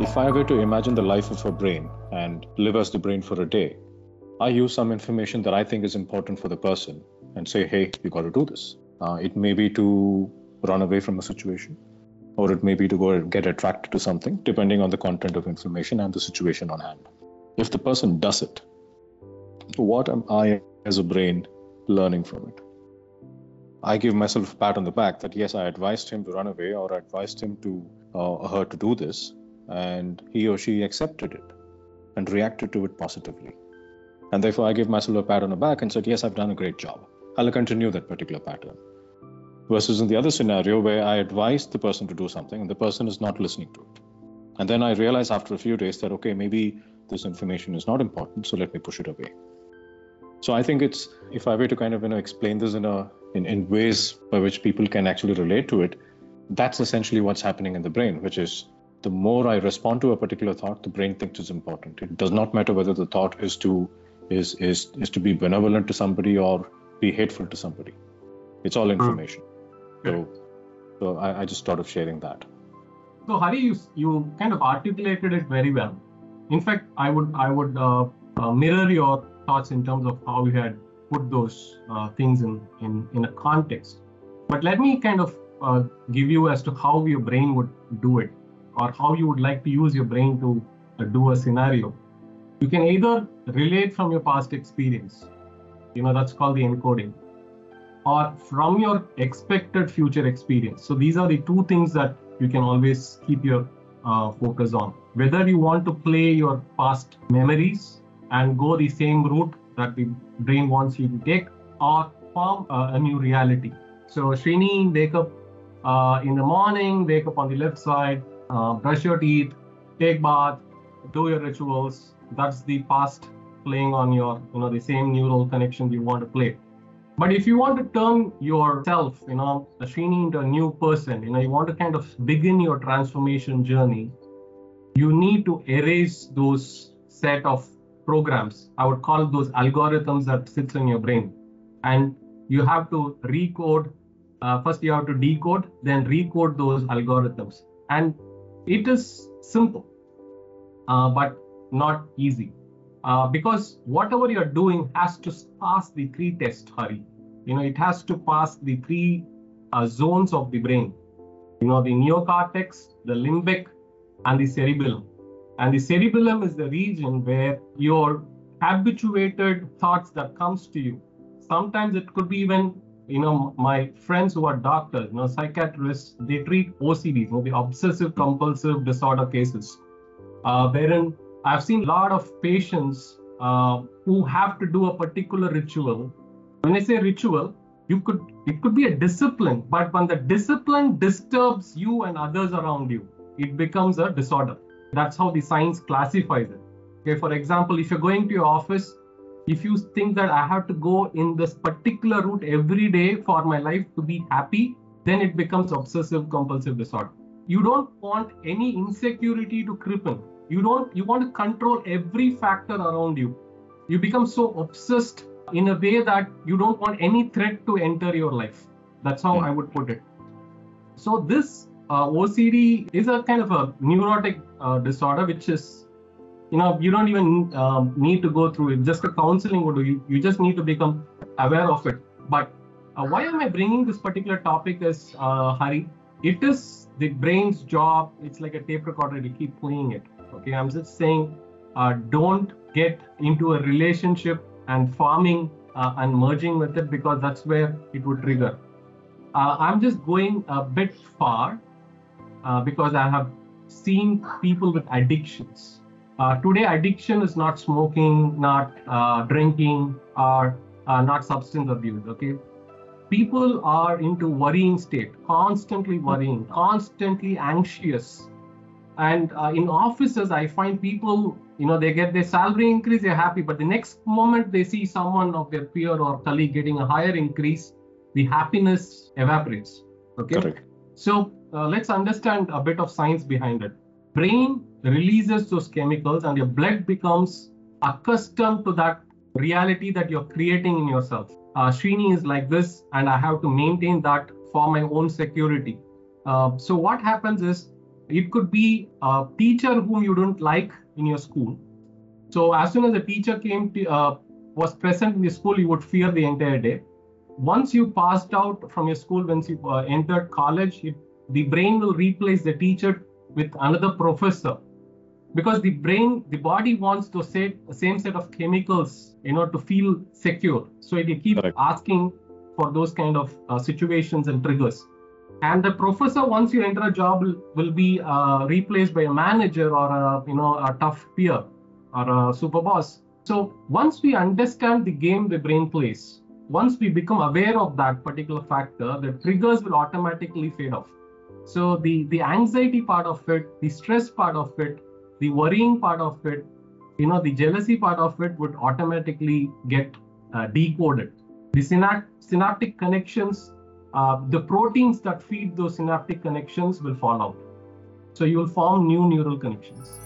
I were to imagine the life of a brain and live as the brain for a day, I use some information that I think is important for the person and say, hey, you got to do this. Uh, it may be to run away from a situation, or it may be to go and get attracted to something, depending on the content of information and the situation on hand. If the person does it, what am I as a brain learning from it? I give myself a pat on the back that yes, I advised him to run away or I advised him to uh, her to do this, and he or she accepted it and reacted to it positively. And therefore, I give myself a pat on the back and said, yes, I've done a great job. I'll continue that particular pattern. Versus in the other scenario where I advised the person to do something and the person is not listening to it. And then I realize after a few days that, okay, maybe this information is not important, so let me push it away. So I think it's if I were to kind of you know explain this in a in, in ways by which people can actually relate to it, that's essentially what's happening in the brain, which is the more I respond to a particular thought, the brain thinks it's important. It does not matter whether the thought is to is is is to be benevolent to somebody or be hateful to somebody. It's all hmm. information. So so I, I just thought of sharing that. So Hari, you you kind of articulated it very well. In fact, I would I would uh, uh, mirror your thoughts in terms of how you had put those uh, things in, in, in a context. But let me kind of uh, give you as to how your brain would do it or how you would like to use your brain to uh, do a scenario. You can either relate from your past experience, you know, that's called the encoding, or from your expected future experience. So these are the two things that you can always keep your uh, focus on. Whether you want to play your past memories and go the same route that the brain wants you to take or form uh, a new reality. So Srini, wake up uh, in the morning, wake up on the left side, uh, brush your teeth, take bath, do your rituals. That's the past playing on your, you know, the same neural connection you want to play. But if you want to turn yourself, you know, Srini into a new person, you know, you want to kind of begin your transformation journey, you need to erase those set of programs. I would call those algorithms that sits in your brain. And you have to recode. Uh, first, you have to decode, then recode those algorithms. And it is simple, uh, but not easy. Uh, because whatever you're doing has to pass the three test, Hari. You know, it has to pass the three uh, zones of the brain. You know, the neocortex, the limbic, and the cerebellum. And the cerebellum is the region where your habituated thoughts that comes to you. Sometimes it could be even, you know, my friends who are doctors, you know, psychiatrists, they treat OCD, you know, the obsessive compulsive disorder cases, uh, wherein I've seen a lot of patients uh, who have to do a particular ritual. When I say ritual, you could it could be a discipline, but when the discipline disturbs you and others around you, it becomes a disorder. That's how the science classifies it. Okay, for example, if you're going to your office, if you think that I have to go in this particular route every day for my life to be happy, then it becomes obsessive compulsive disorder. You don't want any insecurity to creep in. You don't you want to control every factor around you. You become so obsessed in a way that you don't want any threat to enter your life. That's how. I would put it. So this uh, OCD is a kind of a neurotic uh, disorder, which is, you know, you don't even um, need to go through it. Just a counseling would do. You, you just need to become aware of it. But uh, why am I bringing this particular topic as uh, Hari? It is the brain's job. It's like a tape recorder. You keep playing it. Okay, I'm just saying, uh, don't get into a relationship and farming uh, and merging with it because that's where it would trigger. Uh, I'm just going a bit far uh, because I have seen people with addictions. Uh, today, addiction is not smoking, not uh, drinking, or uh, not substance abuse. Okay, people are into worrying state, constantly worrying, constantly anxious. And uh, in offices, I find people, you know, they get their salary increase, they're happy, but the next moment they see someone of their peer or colleague getting a higher increase, the happiness evaporates. Okay. Correct. So uh, let's understand a bit of science behind it. Brain releases those chemicals, and your blood becomes accustomed to that reality that you're creating in yourself. Uh, Srini is like this, and I have to maintain that for my own security. Uh, so what happens is it could be a teacher whom you don't like in your school. So as soon as the teacher came to, uh, was present in the school, you would fear the entire day. Once you passed out from your school, once you uh, entered college, it, the brain will replace the teacher with another professor because the brain the body wants to say same set of chemicals you know to feel secure. So it keeps asking for those kind of uh, situations and triggers. And the professor once you enter a job will, will be uh, replaced by a manager or a you know a tough peer or a super boss. So once we understand the game the brain plays once we become aware of that particular factor the triggers will automatically fade off. So the the anxiety part of it the stress part of it the worrying part of it you know the jealousy part of it would automatically get uh, decoded the synapt- synaptic connections uh, the proteins that feed those synaptic connections will fall out. So you will form new neural connections.